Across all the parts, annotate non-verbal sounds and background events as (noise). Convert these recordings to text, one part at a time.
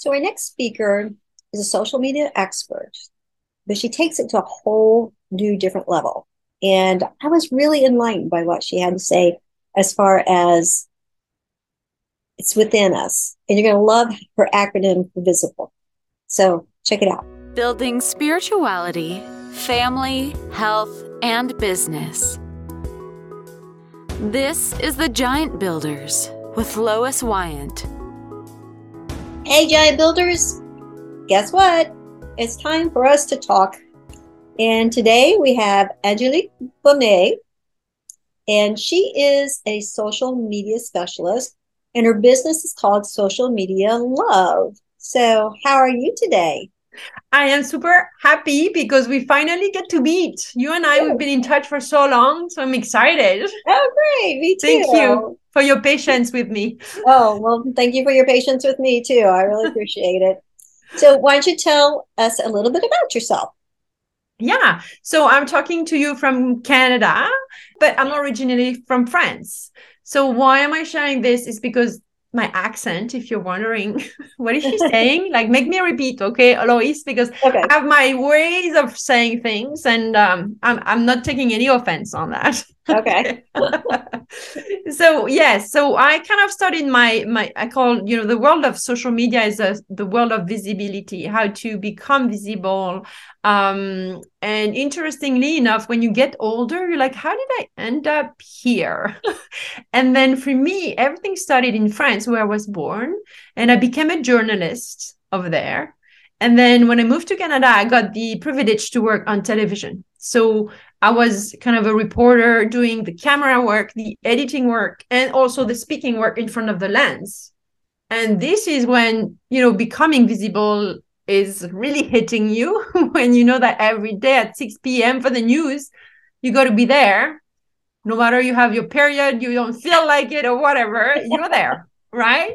So, our next speaker is a social media expert, but she takes it to a whole new, different level. And I was really enlightened by what she had to say as far as it's within us. And you're going to love her acronym visible. So, check it out. Building spirituality, family, health, and business. This is the Giant Builders with Lois Wyant. Hey, Giant Builders! Guess what? It's time for us to talk. And today we have Angelique Binet, and she is a social media specialist, and her business is called Social Media Love. So, how are you today? I am super happy because we finally get to meet. You and I, we've been in touch for so long, so I'm excited. Oh, great. Me too. Thank you for your patience with me. Oh, well, thank you for your patience with me too. I really (laughs) appreciate it. So, why don't you tell us a little bit about yourself? Yeah. So, I'm talking to you from Canada, but I'm originally from France. So, why am I sharing this? Is because my accent if you're wondering (laughs) what is she (laughs) saying like make me repeat okay Alois because okay. I have my ways of saying things and um, I'm, I'm not taking any offense on that okay (laughs) so yes so I kind of studied my my I call you know the world of social media is a, the world of visibility how to become visible um, and interestingly enough, when you get older, you're like, how did I end up here? (laughs) and then for me, everything started in France, where I was born, and I became a journalist over there. And then when I moved to Canada, I got the privilege to work on television. So I was kind of a reporter doing the camera work, the editing work, and also the speaking work in front of the lens. And this is when, you know, becoming visible is really hitting you (laughs) when you know that every day at 6 p.m. for the news, you got to be there. No matter you have your period, you don't feel like it or whatever, you're there, right?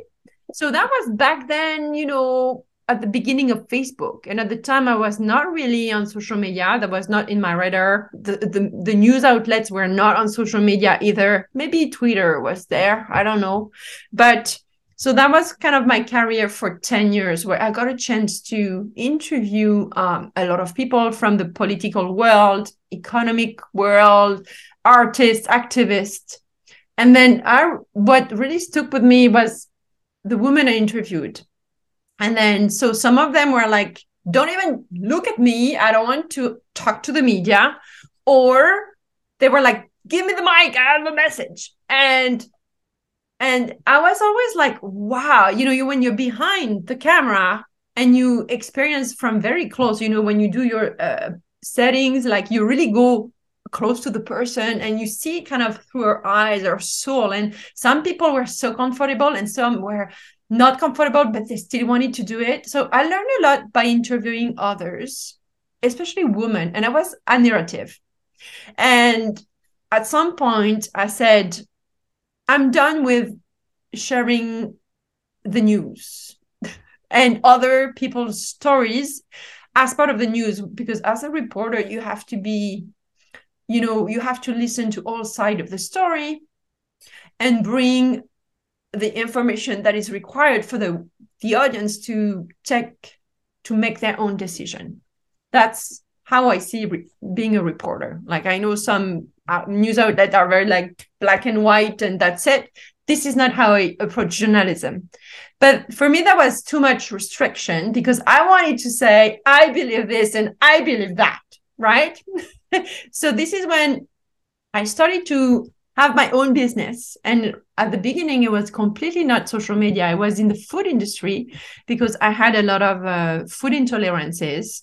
So that was back then, you know, at the beginning of Facebook. And at the time, I was not really on social media. That was not in my radar. The, the, the news outlets were not on social media either. Maybe Twitter was there. I don't know. But so that was kind of my career for 10 years where i got a chance to interview um, a lot of people from the political world economic world artists activists and then I, what really stuck with me was the women i interviewed and then so some of them were like don't even look at me. I don't want to talk to the media. Or they were like give me the mic. I have a message. And and i was always like wow. You know you when you're behind the camera and you experience from very close you know when you do your uh, settings like you really go close to the person and you see kind of through her eyes or soul. And some people were so comfortable and some were not comfortable but they still wanted to do it. So i learned a lot by interviewing others especially women. And i was a narrative. And at some point i said I'm done with sharing the news (laughs) and other people's stories as part of the news because as a reporter you have to be you know you have to listen to all side of the story and bring the information that is required for the the audience to take to make their own decision. That's how i see re- being a reporter. Like i know some uh, news outlets are very like black and white and that's it. This is not how i approach journalism. But for me that was too much restriction because i wanted to say i believe this and i believe that right (laughs) (laughs) so this is when i started to have my own business. And at the beginning, it was completely not social media. I was in the food industry because I had a lot of uh, food intolerances.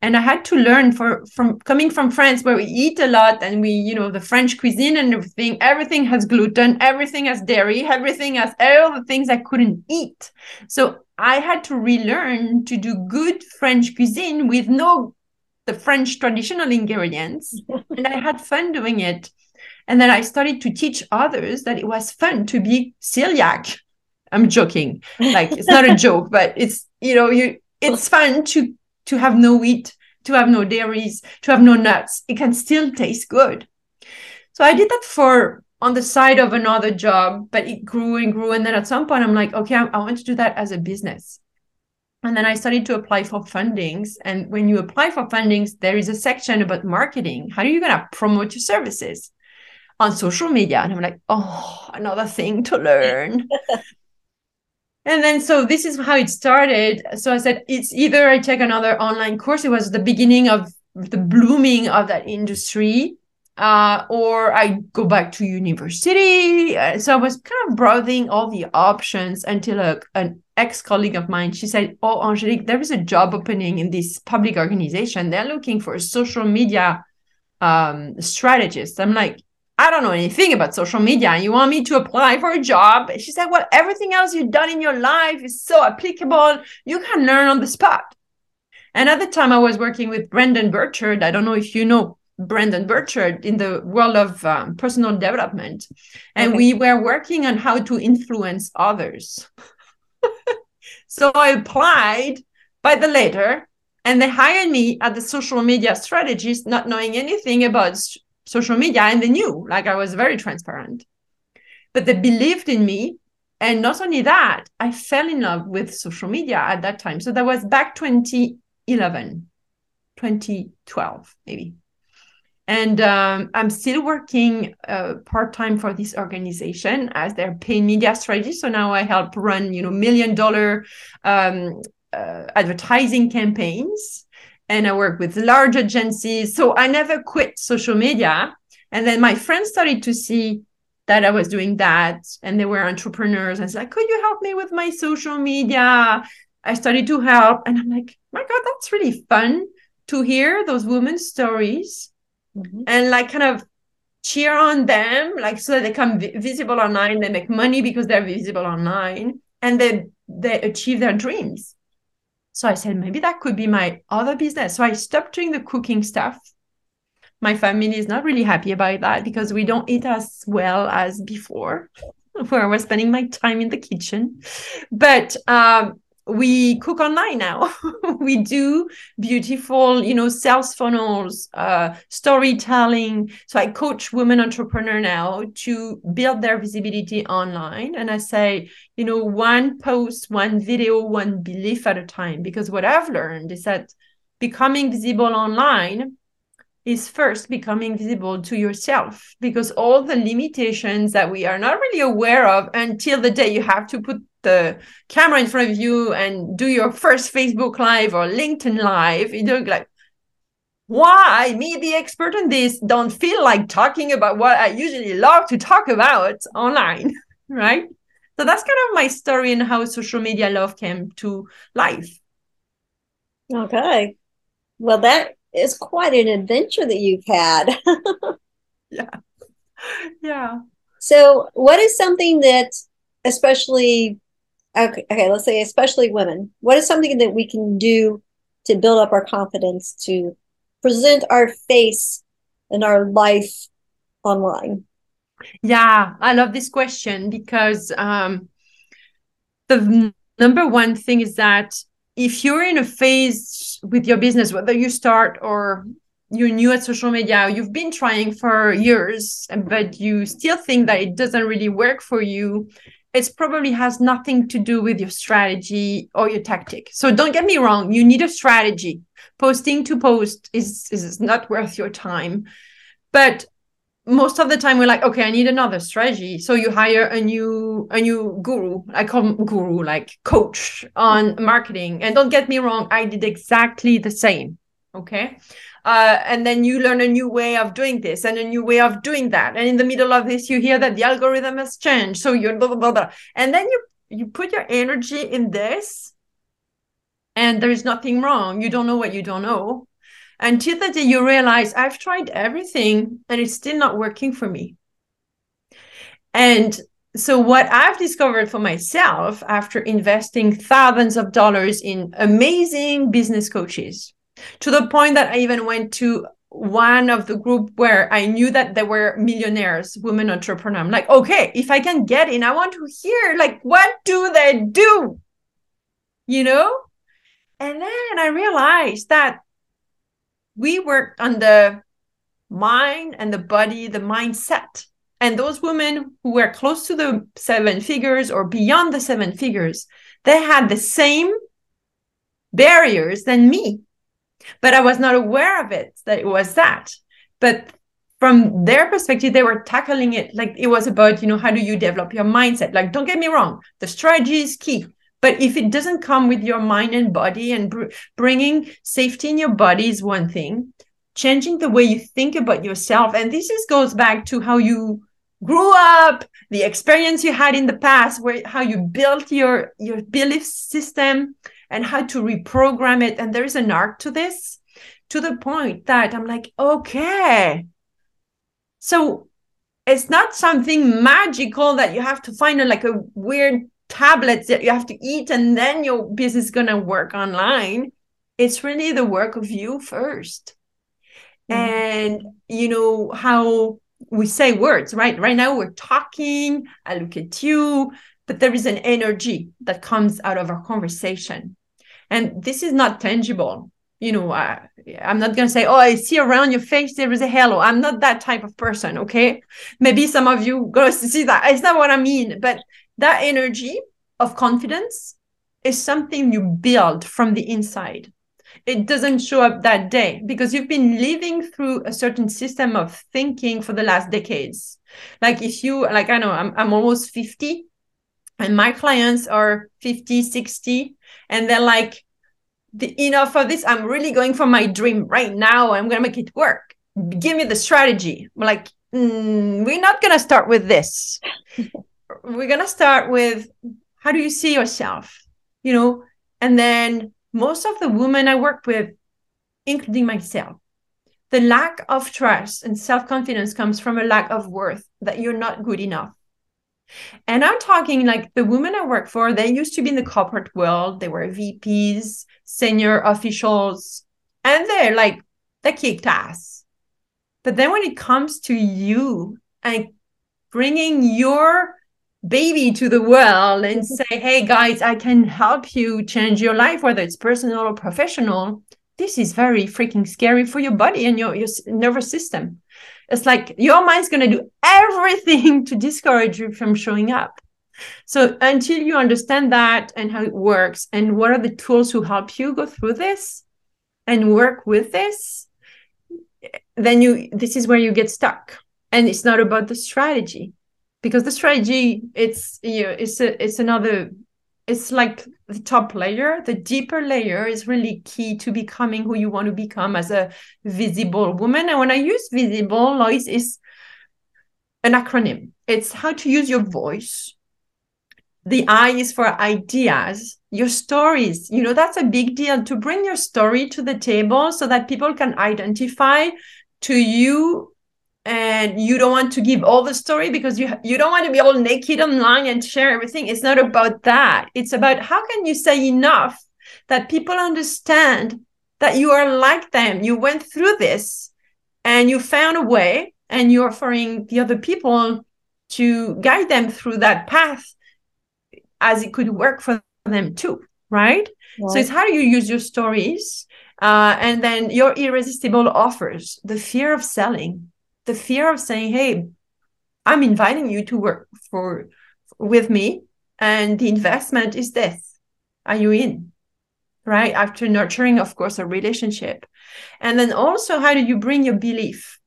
And I had to learn for from coming from France where we eat a lot and we, you know, the French cuisine and everything, everything has gluten, everything has dairy, everything has all the things I couldn't eat. So I had to relearn to do good French cuisine with no the French traditional ingredients. and I had fun doing it. And then I started to teach others that it was fun to be celiac. I'm joking. Like it's not a (laughs) joke, but it's you know, you it's fun to to have no wheat, to have no dairies, to have no nuts. It can still taste good. So I did that for on the side of another job, but it grew and grew. And then at some point, I'm like, okay, I, I want to do that as a business. And then I started to apply for fundings. And when you apply for fundings, there is a section about marketing. How are you going to promote your services on social media? And I'm like, oh, another thing to learn. (laughs) and then so this is how it started. So I said, it's either I take another online course. It was the beginning of the blooming of that industry. Uh, or I go back to university. Uh, so I was kind of browsing all the options until a, an ex colleague of mine, she said, Oh, Angelique, there is a job opening in this public organization. They're looking for a social media um, strategist. I'm like, I don't know anything about social media. And you want me to apply for a job? She said, Well, everything else you've done in your life is so applicable. You can learn on the spot. And at the time, I was working with Brendon Burchard. I don't know if you know Brendon Burchard in the world of um, personal development. And okay. we were working on how to influence others. So I applied by the letter and they hired me as the social media strategist, not knowing anything about social media. And they knew, like I was very transparent. But they believed in me. And not only that, I fell in love with social media at that time. So that was back 2011, 2012, maybe and um, i'm still working uh, part-time for this organization as their paid media strategist so now i help run you know million dollar um, uh, advertising campaigns. And i work with large agencies. So i never quit social media. And then my friends started to see that i was doing that. And they were entrepreneurs. And said like could you help me with my social media? I started to help. And i'm like my god that's really fun to hear those women's stories mm-hmm. and like kind of cheer on them like so that they come vi- visible online they make money because they're visible online and they they achieve their dreams. So i said maybe that could be my other business. So i stopped doing the cooking stuff. My family is not really happy about that because we don't eat as well as before (laughs) where i was spending my time in the kitchen. But um we cook online now. (laughs) We do beautiful you know sales funnels uh, storytelling. So i coach women entrepreneur now to build their visibility online. And i say you know one post one video one belief at a time. Because what i've learned is that becoming visible online is first becoming visible to yourself. Because all the limitations that we are not really aware of until the day you have to put the camera in front of you and do your first Facebook live or LinkedIn live, you know, like, why me, the expert in this, don't feel like talking about what I usually love to talk about online, (laughs) right? So that's kind of my story and how social media love came to life. Okay. Well, that is quite an adventure that you've had. (laughs) yeah. (laughs) Yeah. So, what is something that, especially, okay, okay, let's say, especially women, what is something that we can do to build up our confidence to present our face and our life online? Yeah, I love this question because um, the number one thing is that if you're in a phase with your business, whether you start or you're new at social media, you've been trying for years, but you still think that it doesn't really work for you, it probably has nothing to do with your strategy or your tactic. So don't get me wrong, you need a strategy. Posting to post is, is not worth your time. But most of the time we're like okay i need another strategy so you hire a new a new guru i call guru like coach on marketing and don't get me wrong i did exactly the same okay uh, and then you learn a new way of doing this and a new way of doing that and in the middle of this you hear that the algorithm has changed so you're blah, blah, blah, blah. and then you you put your energy in this and there is nothing wrong you don't know what you don't know until the day you realize I've tried everything and it's still not working for me. And so, what I've discovered for myself after investing thousands of dollars in amazing business coaches, to the point that I even went to one of the group where I knew that there were millionaires, women entrepreneurs. I'm like, okay, if I can get in, I want to hear like what do they do? You know? And then I realized that we worked on the mind and the body, the mindset. And those women who were close to the seven figures or beyond the seven figures, they had the same barriers than me. But I was not aware of it, that it was that. But from their perspective, they were tackling it like it was about, you know, how do you develop your mindset? Like, don't get me wrong, the strategy is key. But if it doesn't come with your mind and body and br- bringing safety in your body is one thing, changing the way you think about yourself. And this is, goes back to how you grew up, the experience you had in the past, where how you built your, your belief system and how to reprogram it. And there is an art to this to the point that I'm like, okay. So it's not something magical that you have to find a, like a weird tablets that you have to eat and then your business is going to work online. It's really the work of you 1st mm-hmm. And you know how we say words, right? Right now we're talking, I look at you, but there is an energy that comes out of our conversation. And this is not tangible. You know, I, I'm not going to say, oh, I see around your face there is a halo. I'm not that type of person. Okay. Maybe some of you go to see that. It's not what I mean, but that energy of confidence is something you build from the inside it doesn't show up that day because you've been living through a certain system of thinking for the last decades like if you like i know i'm, I'm almost 50 and my clients are 50 60 and they're like the, enough of this i'm really going for my dream right now. I'm gonna make it work. Give me the strategy. I'm like mm, we're not gonna start with this. (laughs) We're going to start with how do you see yourself? You know? And then most of the women i work with including myself the lack of trust and self-confidence comes from a lack of worth that you're not good enough and i'm talking like the women i work for they used to be in the corporate world. They were vps senior officials and they're like they kicked ass. But then when it comes to you and bringing your baby to the world and mm-hmm. say, hey guys, I can help you change your life, whether it's personal or professional, this is very freaking scary for your body and your, your nervous system. It's like your mind's going to do everything to discourage you from showing up. So until you understand that and how it works and what are the tools to help you go through this and work with this, then you this is where you get stuck. And it's not about the strategy because the strategy it's you know, it's a, it's another it's like the top layer the deeper layer is really key to becoming who you want to become as a visible woman. And when i use visible Lois is an acronym. It's how to use your voice. The i is for ideas. Your stories. You know that's a big deal to bring your story to the table so that people can identify to you and you don't want to give all the story because you you don't want to be all naked online and share everything. It's not about that. It's about how can you say enough that people understand that you are like them. You went through this and you found a way and you're offering the other people to guide them through that path as it could work for them too right, right. so it's how do you use your stories uh, and then your irresistible offers the fear of selling the fear of saying, "Hey, I'm inviting you to work for with me, and the investment is this. Are you in?" Right after nurturing, of course, a relationship, and then also, how do you bring your belief?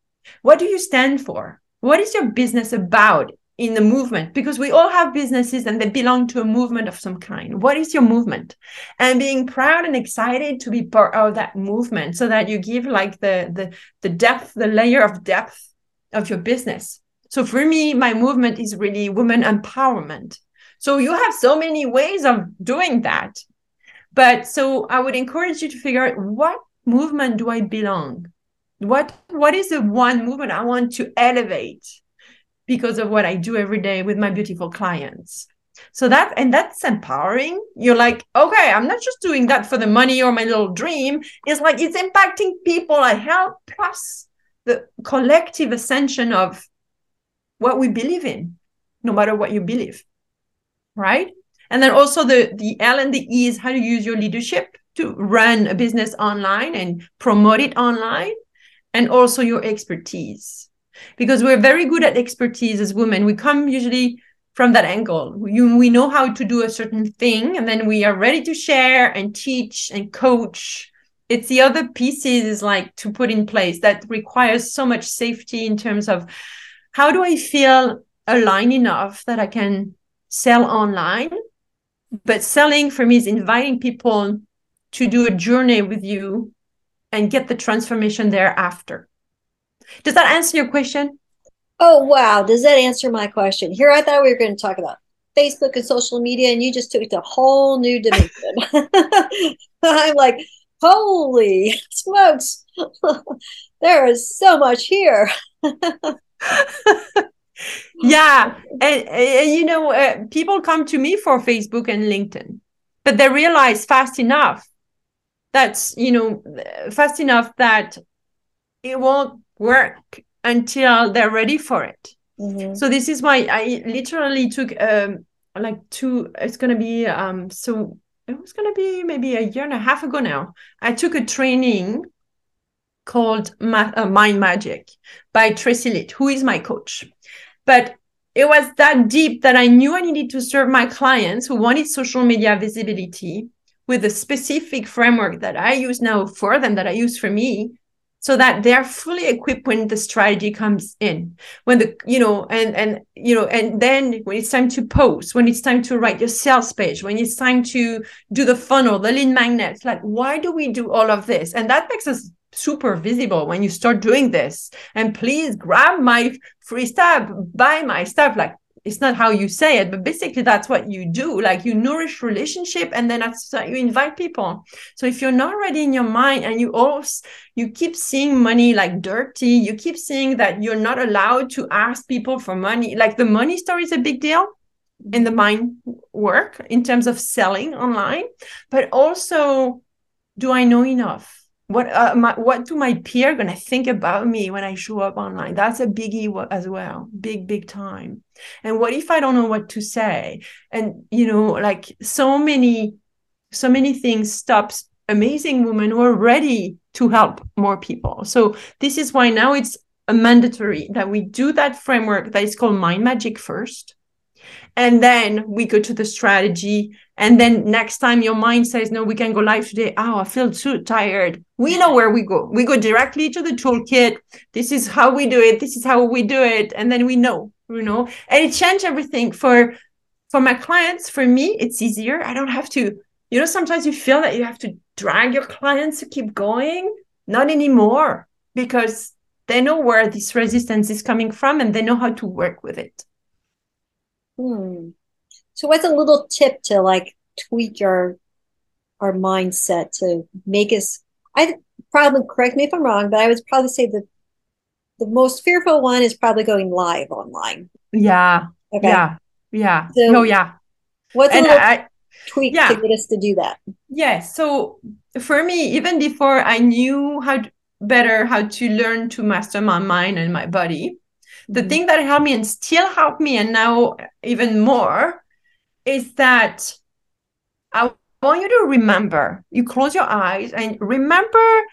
What do you stand for? What is your business about? In the movement because we all have businesses and they belong to a movement of some kind. What is your movement? And being proud and excited to be part of that movement so that you give like the the the depth, the layer of depth of your business. So for me, my movement is really women empowerment. So you have so many ways of doing that. But so I would encourage you to figure out what movement do I belong? What what is the one movement I want to elevate because of what I do every day with my beautiful clients? So that and that's empowering. You're like, okay, I'm not just doing that for the money or my little dream. It's like it's impacting people I help plus the collective ascension of what we believe in, no matter what you believe. Right. And then also the, the L and the E is how to use your leadership to run a business online and promote it online, and also your expertise. Because we're very good at expertise as women. We come usually from that angle. You, we know how to do a certain thing, and then we are ready to share and teach and coach. It's the other pieces is like to put in place that requires so much safety in terms of how do I feel aligned enough that I can sell online. But selling for me is inviting people to do a journey with you and get the transformation thereafter. Does that answer your question? Oh, wow. Does that answer my question? Here, I thought we were going to talk about Facebook and social media, and you just took it to a whole new dimension. (laughs) I'm like, holy smokes, (laughs) there is so much here. (laughs) yeah. And, and, you know, uh, people come to me for Facebook and LinkedIn, but they realize fast enough that's, you know, fast enough that it won't work until they're ready for it. Mm-hmm. So this is why I literally took um like two it's going to be um so it was going to be maybe a year and a half ago now. I took a training called uh, Mind Magic by Tracy Litt, who is my coach. But it was that deep that I knew I needed to serve my clients who wanted social media visibility with a specific framework that I use now for them, that I use for me, so that they're fully equipped when the strategy comes in. When the you know and and you know and then when it's time to post when it's time to write your sales page when it's time to do the funnel the lead magnets like why do we do all of this? And that makes us super visible when you start doing this. And please grab my free stuff buy my stuff like it's not how you say it but basically that's what you do. Like you nourish relationship and then that's you invite people. So if you're not ready in your mind and you always you keep seeing money like dirty you keep seeing that you're not allowed to ask people for money like the money story is a big deal in the mind work in terms of selling online but also do i know enough what uh, my, what do my peer gonna think about me when I show up online? That's a biggie as well, big big time. And what if I don't know what to say? And you know, like so many, so many things stops amazing women who are ready to help more people. So this is why now it's a mandatory that we do that framework that is called Mind Magic first and then we go to the strategy. And then next time your mind says no we can go live today. Oh i feel too tired. We know where we go. We go directly to the toolkit. This is how we do it. This is how we do it. And then we know you know? And it changed everything. For for my clients for me it's easier. I don't have to you know sometimes you feel that you have to drag your clients to keep going? Not anymore because they know where this resistance is coming from and they know how to work with it Hmm. So what's a little tip to like tweak our our mindset to make us I probably correct me if I'm wrong, but I would probably say the the most fearful one is probably going live online. Yeah. Okay. Yeah. Yeah. So oh yeah. What's and a little I, tweak yeah. to get us to do that? Yeah. So for me, even before I knew how to, better how to learn to master my mind and my body, the mm-hmm. thing that helped me and still helped me and now even more is that i want you to remember you close your eyes and remember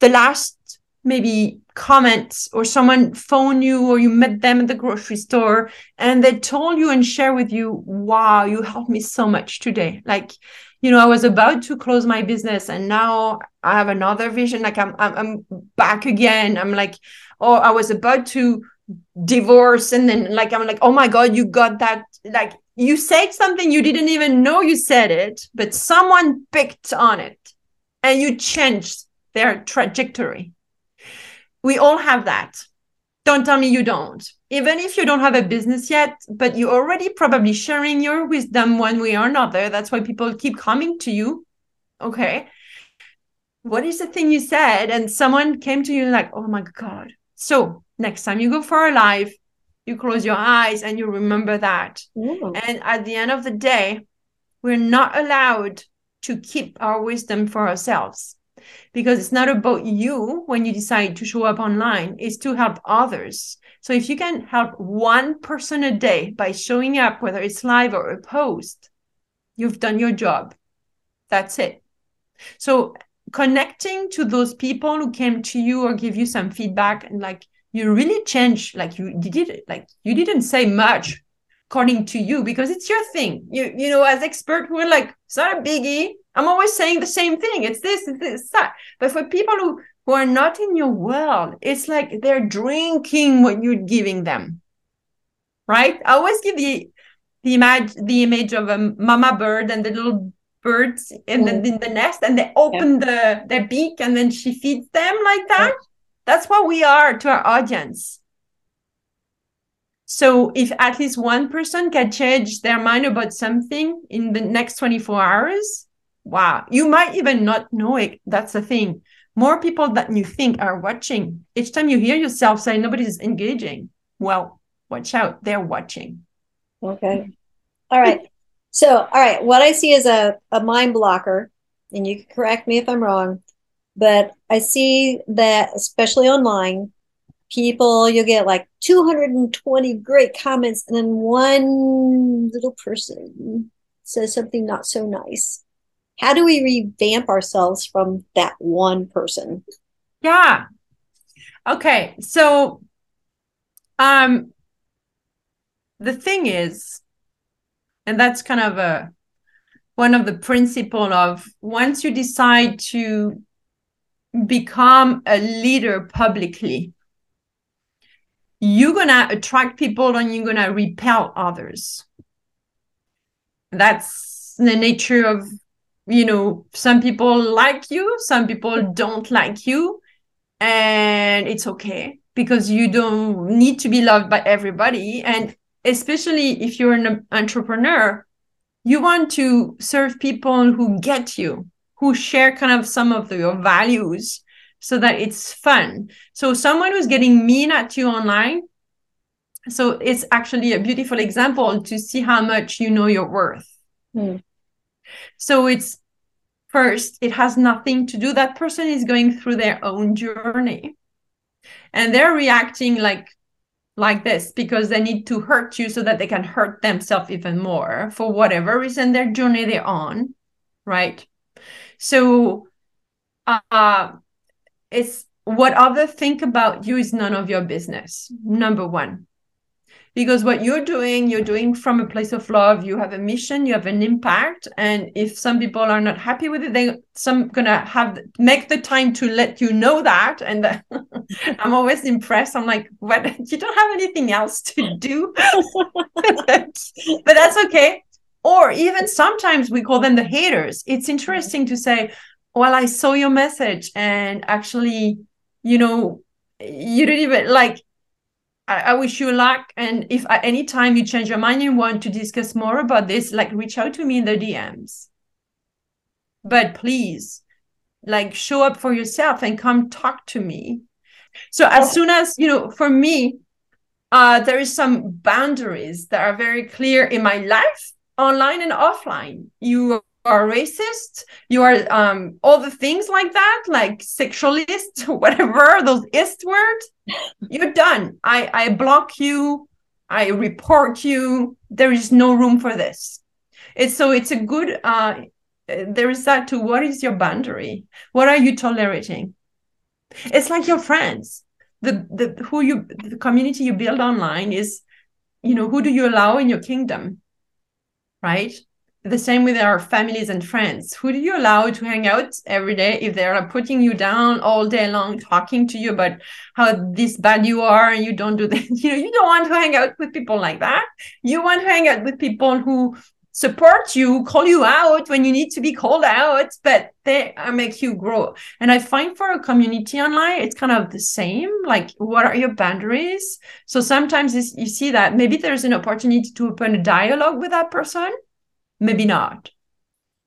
the last maybe comments or someone phone you or you met them at the grocery store and they told you and share with you wow you helped me so much today like you know i was about to close my business and now i have another vision like i'm i'm, I'm back again i'm like or i was about to divorce and then like i'm like oh my god you got that like you said something you didn't even know you said it but someone picked on it and you changed their trajectory. We all have that. Don't tell me you don't. Even if you don't have a business yet but you're already probably sharing your wisdom one way or another. That's why people keep coming to you. Okay. What is the thing you said? And someone came to you like oh my god. So next time you go for a live, you close your eyes and you remember that. Ooh. And at the end of the day, we're not allowed to keep our wisdom for ourselves because it's not about you when you decide to show up online, it's to help others. So if you can help one person a day by showing up, whether it's live or a post, you've done your job. That's it. So connecting to those people who came to you or give you some feedback and like you really changed like you did like you didn't say much according to you because it's your thing. You you know, as expert, we're like, it's not a biggie. I'm always saying the same thing. It's this, it's this, it's that. But for people who who are not in your world, it's like they're drinking what you're giving them. Right? I always give the the image the image of a mama bird and the little birds in the, mm. in the nest and they open yeah. the their beak and then she feeds them like that. Yeah. That's what we are to our audience. So if at least one person can change their mind about something in the next 24 hours, wow, you might even not know it. That's the thing. More people than you think are watching. Each time you hear yourself say nobody's engaging, well, watch out, they're watching. Okay. All right. So, all right, what I see is a, a mind blocker, and you can correct me if I'm wrong, but I see that, especially online, people, you'll get like 220 great comments, and then one little person says something not so nice. How do we revamp ourselves from that one person? Yeah. Okay. So, um, the thing is, and that's kind of a one of the principle of once you decide to become a leader publicly. You're gonna attract people and you're gonna repel others. That's the nature of you know some people like you some people don't like you and it's okay because you don't need to be loved by everybody. And especially if you're an entrepreneur you want to serve people who get you who share kind of some of the, your values so that it's fun. So someone who's getting mean at you online, so it's actually a beautiful example to see how much you know your worth. Mm. So it's first, it has nothing to do. That person is going through their own journey. And they're reacting like like this because they need to hurt you so that they can hurt themselves even more for whatever reason their journey they're on right so uh it's what others think about you is none of your business number one. Because what you're doing you're doing from a place of love you have a mission you have an impact and if some people are not happy with it they some gonna have make the time to let you know that and (laughs) i'm always impressed. I'm like what? (laughs) You don't have anything else to do. (laughs) But that's okay or even sometimes we call them the haters. It's interesting to say well i saw your message and actually you know you didn't even like I, I wish you luck. And if at any time you change your mind and want to discuss more about this like reach out to me in the dms but please like show up for yourself and come talk to me. So as soon as you know for me uh there is some boundaries that are very clear in my life online and offline. You are racist. You are um all the things like that like sexualist (laughs) whatever those ist words. You're done. I i block you. I report you. There is no room for this. It's so it's a good uh there is that to what is your boundary? What are you tolerating? It's like your friends. The the who you the community you build online is you know who do you allow in your kingdom right the same with our families and friends. Who do you allow to hang out every day if they're putting you down all day long, talking to you about how this bad you are and you don't do (laughs) this? You know, you don't want to hang out with people like that. You want to hang out with people who support you, call you out when you need to be called out, but they make you grow. And I find for a community online, it's kind of the same. Like, what are your boundaries? So sometimes you see that maybe there's an opportunity to open a dialogue with that person maybe not.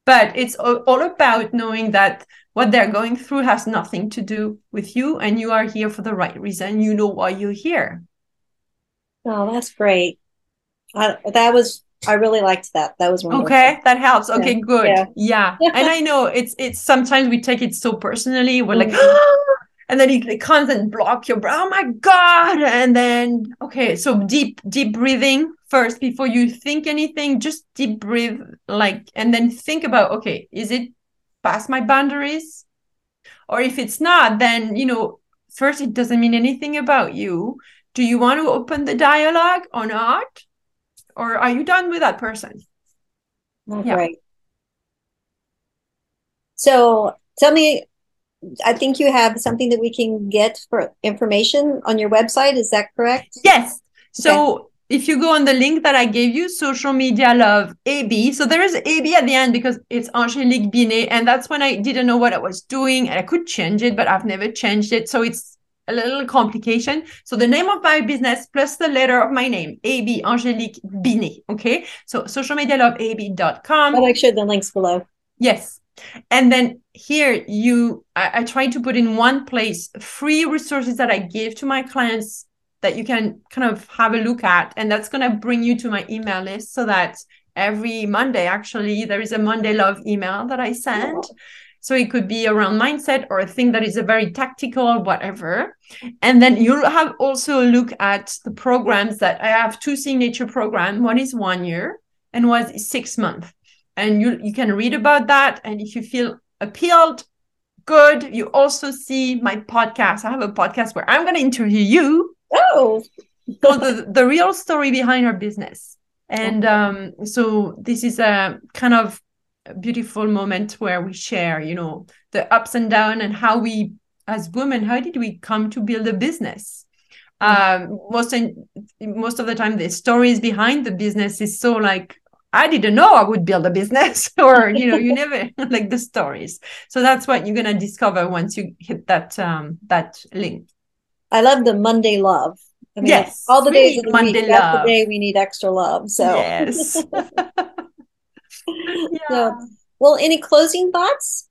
But it's all about knowing that what they're going through has nothing to do with you and you are here for the right reason. You know why you're here. Oh, that's great. I, that was I really liked that. That was wonderful. Okay, that helps. Okay, yeah. good. Yeah. yeah. (laughs) and I know it's it's sometimes we take it so personally. We're mm-hmm. like, (gasps) and then it, it comes and block your breath. Oh my god! And then okay, so deep deep breathing first before you think anything. Just deep breathe, like, and then think about okay, is it past my boundaries? Or if it's not, then you know, first it doesn't mean anything about you. Do you want to open the dialogue or not? Or are you done with that person? Yeah. Great. So tell me, I think you have something that we can get for information on your website. Is that correct? Yes. So okay. if you go on the link that I gave you, social media love AB. So there is AB at the end because it's Angélique Binet. And that's when I didn't know what I was doing and I could change it, but I've never changed it. So it's a little complication. So the name of my business plus the letter of my name, AB Angélique Binet. Okay. So social media love AB.com. I'll make sure the links below. Yes. And then here you I, I try to put in one place free resources that I give to my clients that you can kind of have a look at. And that's gonna bring you to my email list so that every Monday actually there is a Monday love email that I send. So it could be around mindset or a thing that is a very tactical or whatever. And then you'll have also a look at the programs that I have two signature program. One is one year and one is six months. And you you can read about that. And if you feel appealed, good. You also see my podcast. I have a podcast where I'm gonna interview you. Oh called the, the real story behind our business. And um, so this is a kind of beautiful moment where we share you know the ups and downs and how we as women how did we come to build a business? Mm-hmm. um, most in, most of the time the stories behind the business is so like i didn't know i would build a business (laughs) or you know you (laughs) never (laughs) like the stories. So that's what you're gonna discover once you hit that um that link. I love the monday love. I mean, yes all the days of the Monday week, love. that's the day we need extra love so. Yes (laughs) yeah. So, well, any closing thoughts?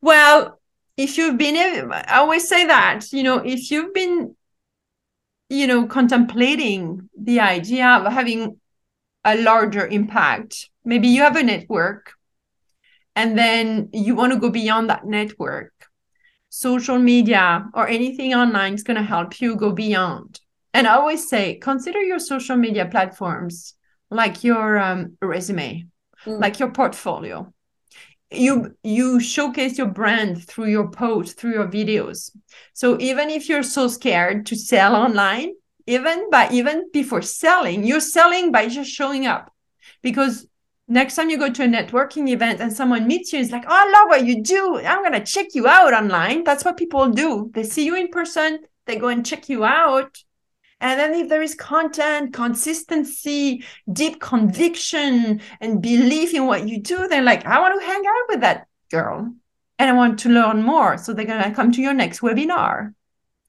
Well, if you've been, I always say that, you know, if you've been, you know, contemplating the idea of having a larger impact, maybe you have a network and then you want to go beyond that network. Social media or anything online is going to help you go beyond. And I always say, consider your social media platforms like your um, resume mm. like your portfolio. You you showcase your brand through your posts through your videos. So even if you're so scared to sell online even by even before selling you're selling by just showing up. Because next time you go to a networking event and someone meets you it's like oh i love what you do. I'm going to check you out online. That's what people do. They see you in person they go and check you out and then if there is content, consistency, deep conviction, and belief in what you do, they're like, I want to hang out with that girl and I want to learn more. So they're going to come to your next webinar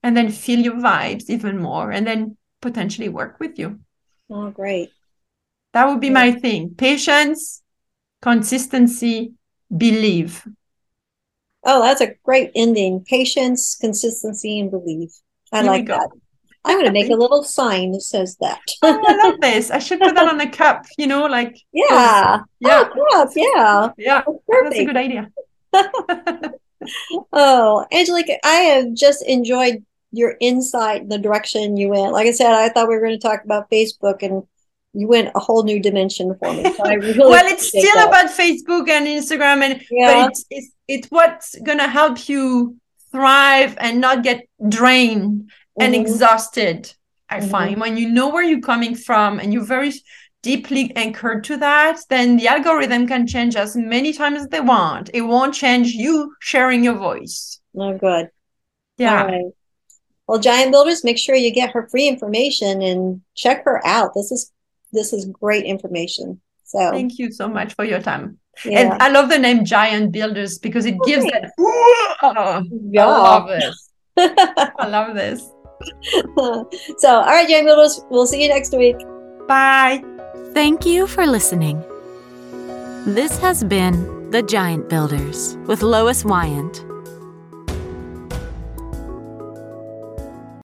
and then feel your vibes even more and then potentially work with you. Oh, great. That would be my thing patience, consistency, believe. Oh, that's a great ending. Patience, consistency, and belief. I Here like that. I'm going to make a little sign that says that. (laughs) oh, I love this. I should put that on a cup, you know, like. (laughs) Yeah. Oh, yeah. Oh, yeah. Yeah. That's a good idea. (laughs) oh, Angelique, I have just enjoyed your insight, the direction you went. Like I said, I thought we were going to talk about Facebook and you went a whole new dimension for me. So really well, it's still that. about Facebook and Instagram, and yeah. but it's, it's it's what's gonna help you thrive and not get drained and mm-hmm. exhausted i mm-hmm. find. When you know where you're coming from and you're very deeply anchored to that then the algorithm can change as many times as they want. It won't change you sharing your voice. Oh good. Yeah. Well giant builders make sure you get her free information and check her out. This is this is great information. So thank you so much for your time. Yeah. and i love the name giant builders because it gives that (laughs) oh, (laughs) yeah. i love this i love this (laughs) so, all right, Giant Builders, we'll see you next week. Bye. Thank you for listening. This has been The Giant Builders with Lois Wyant.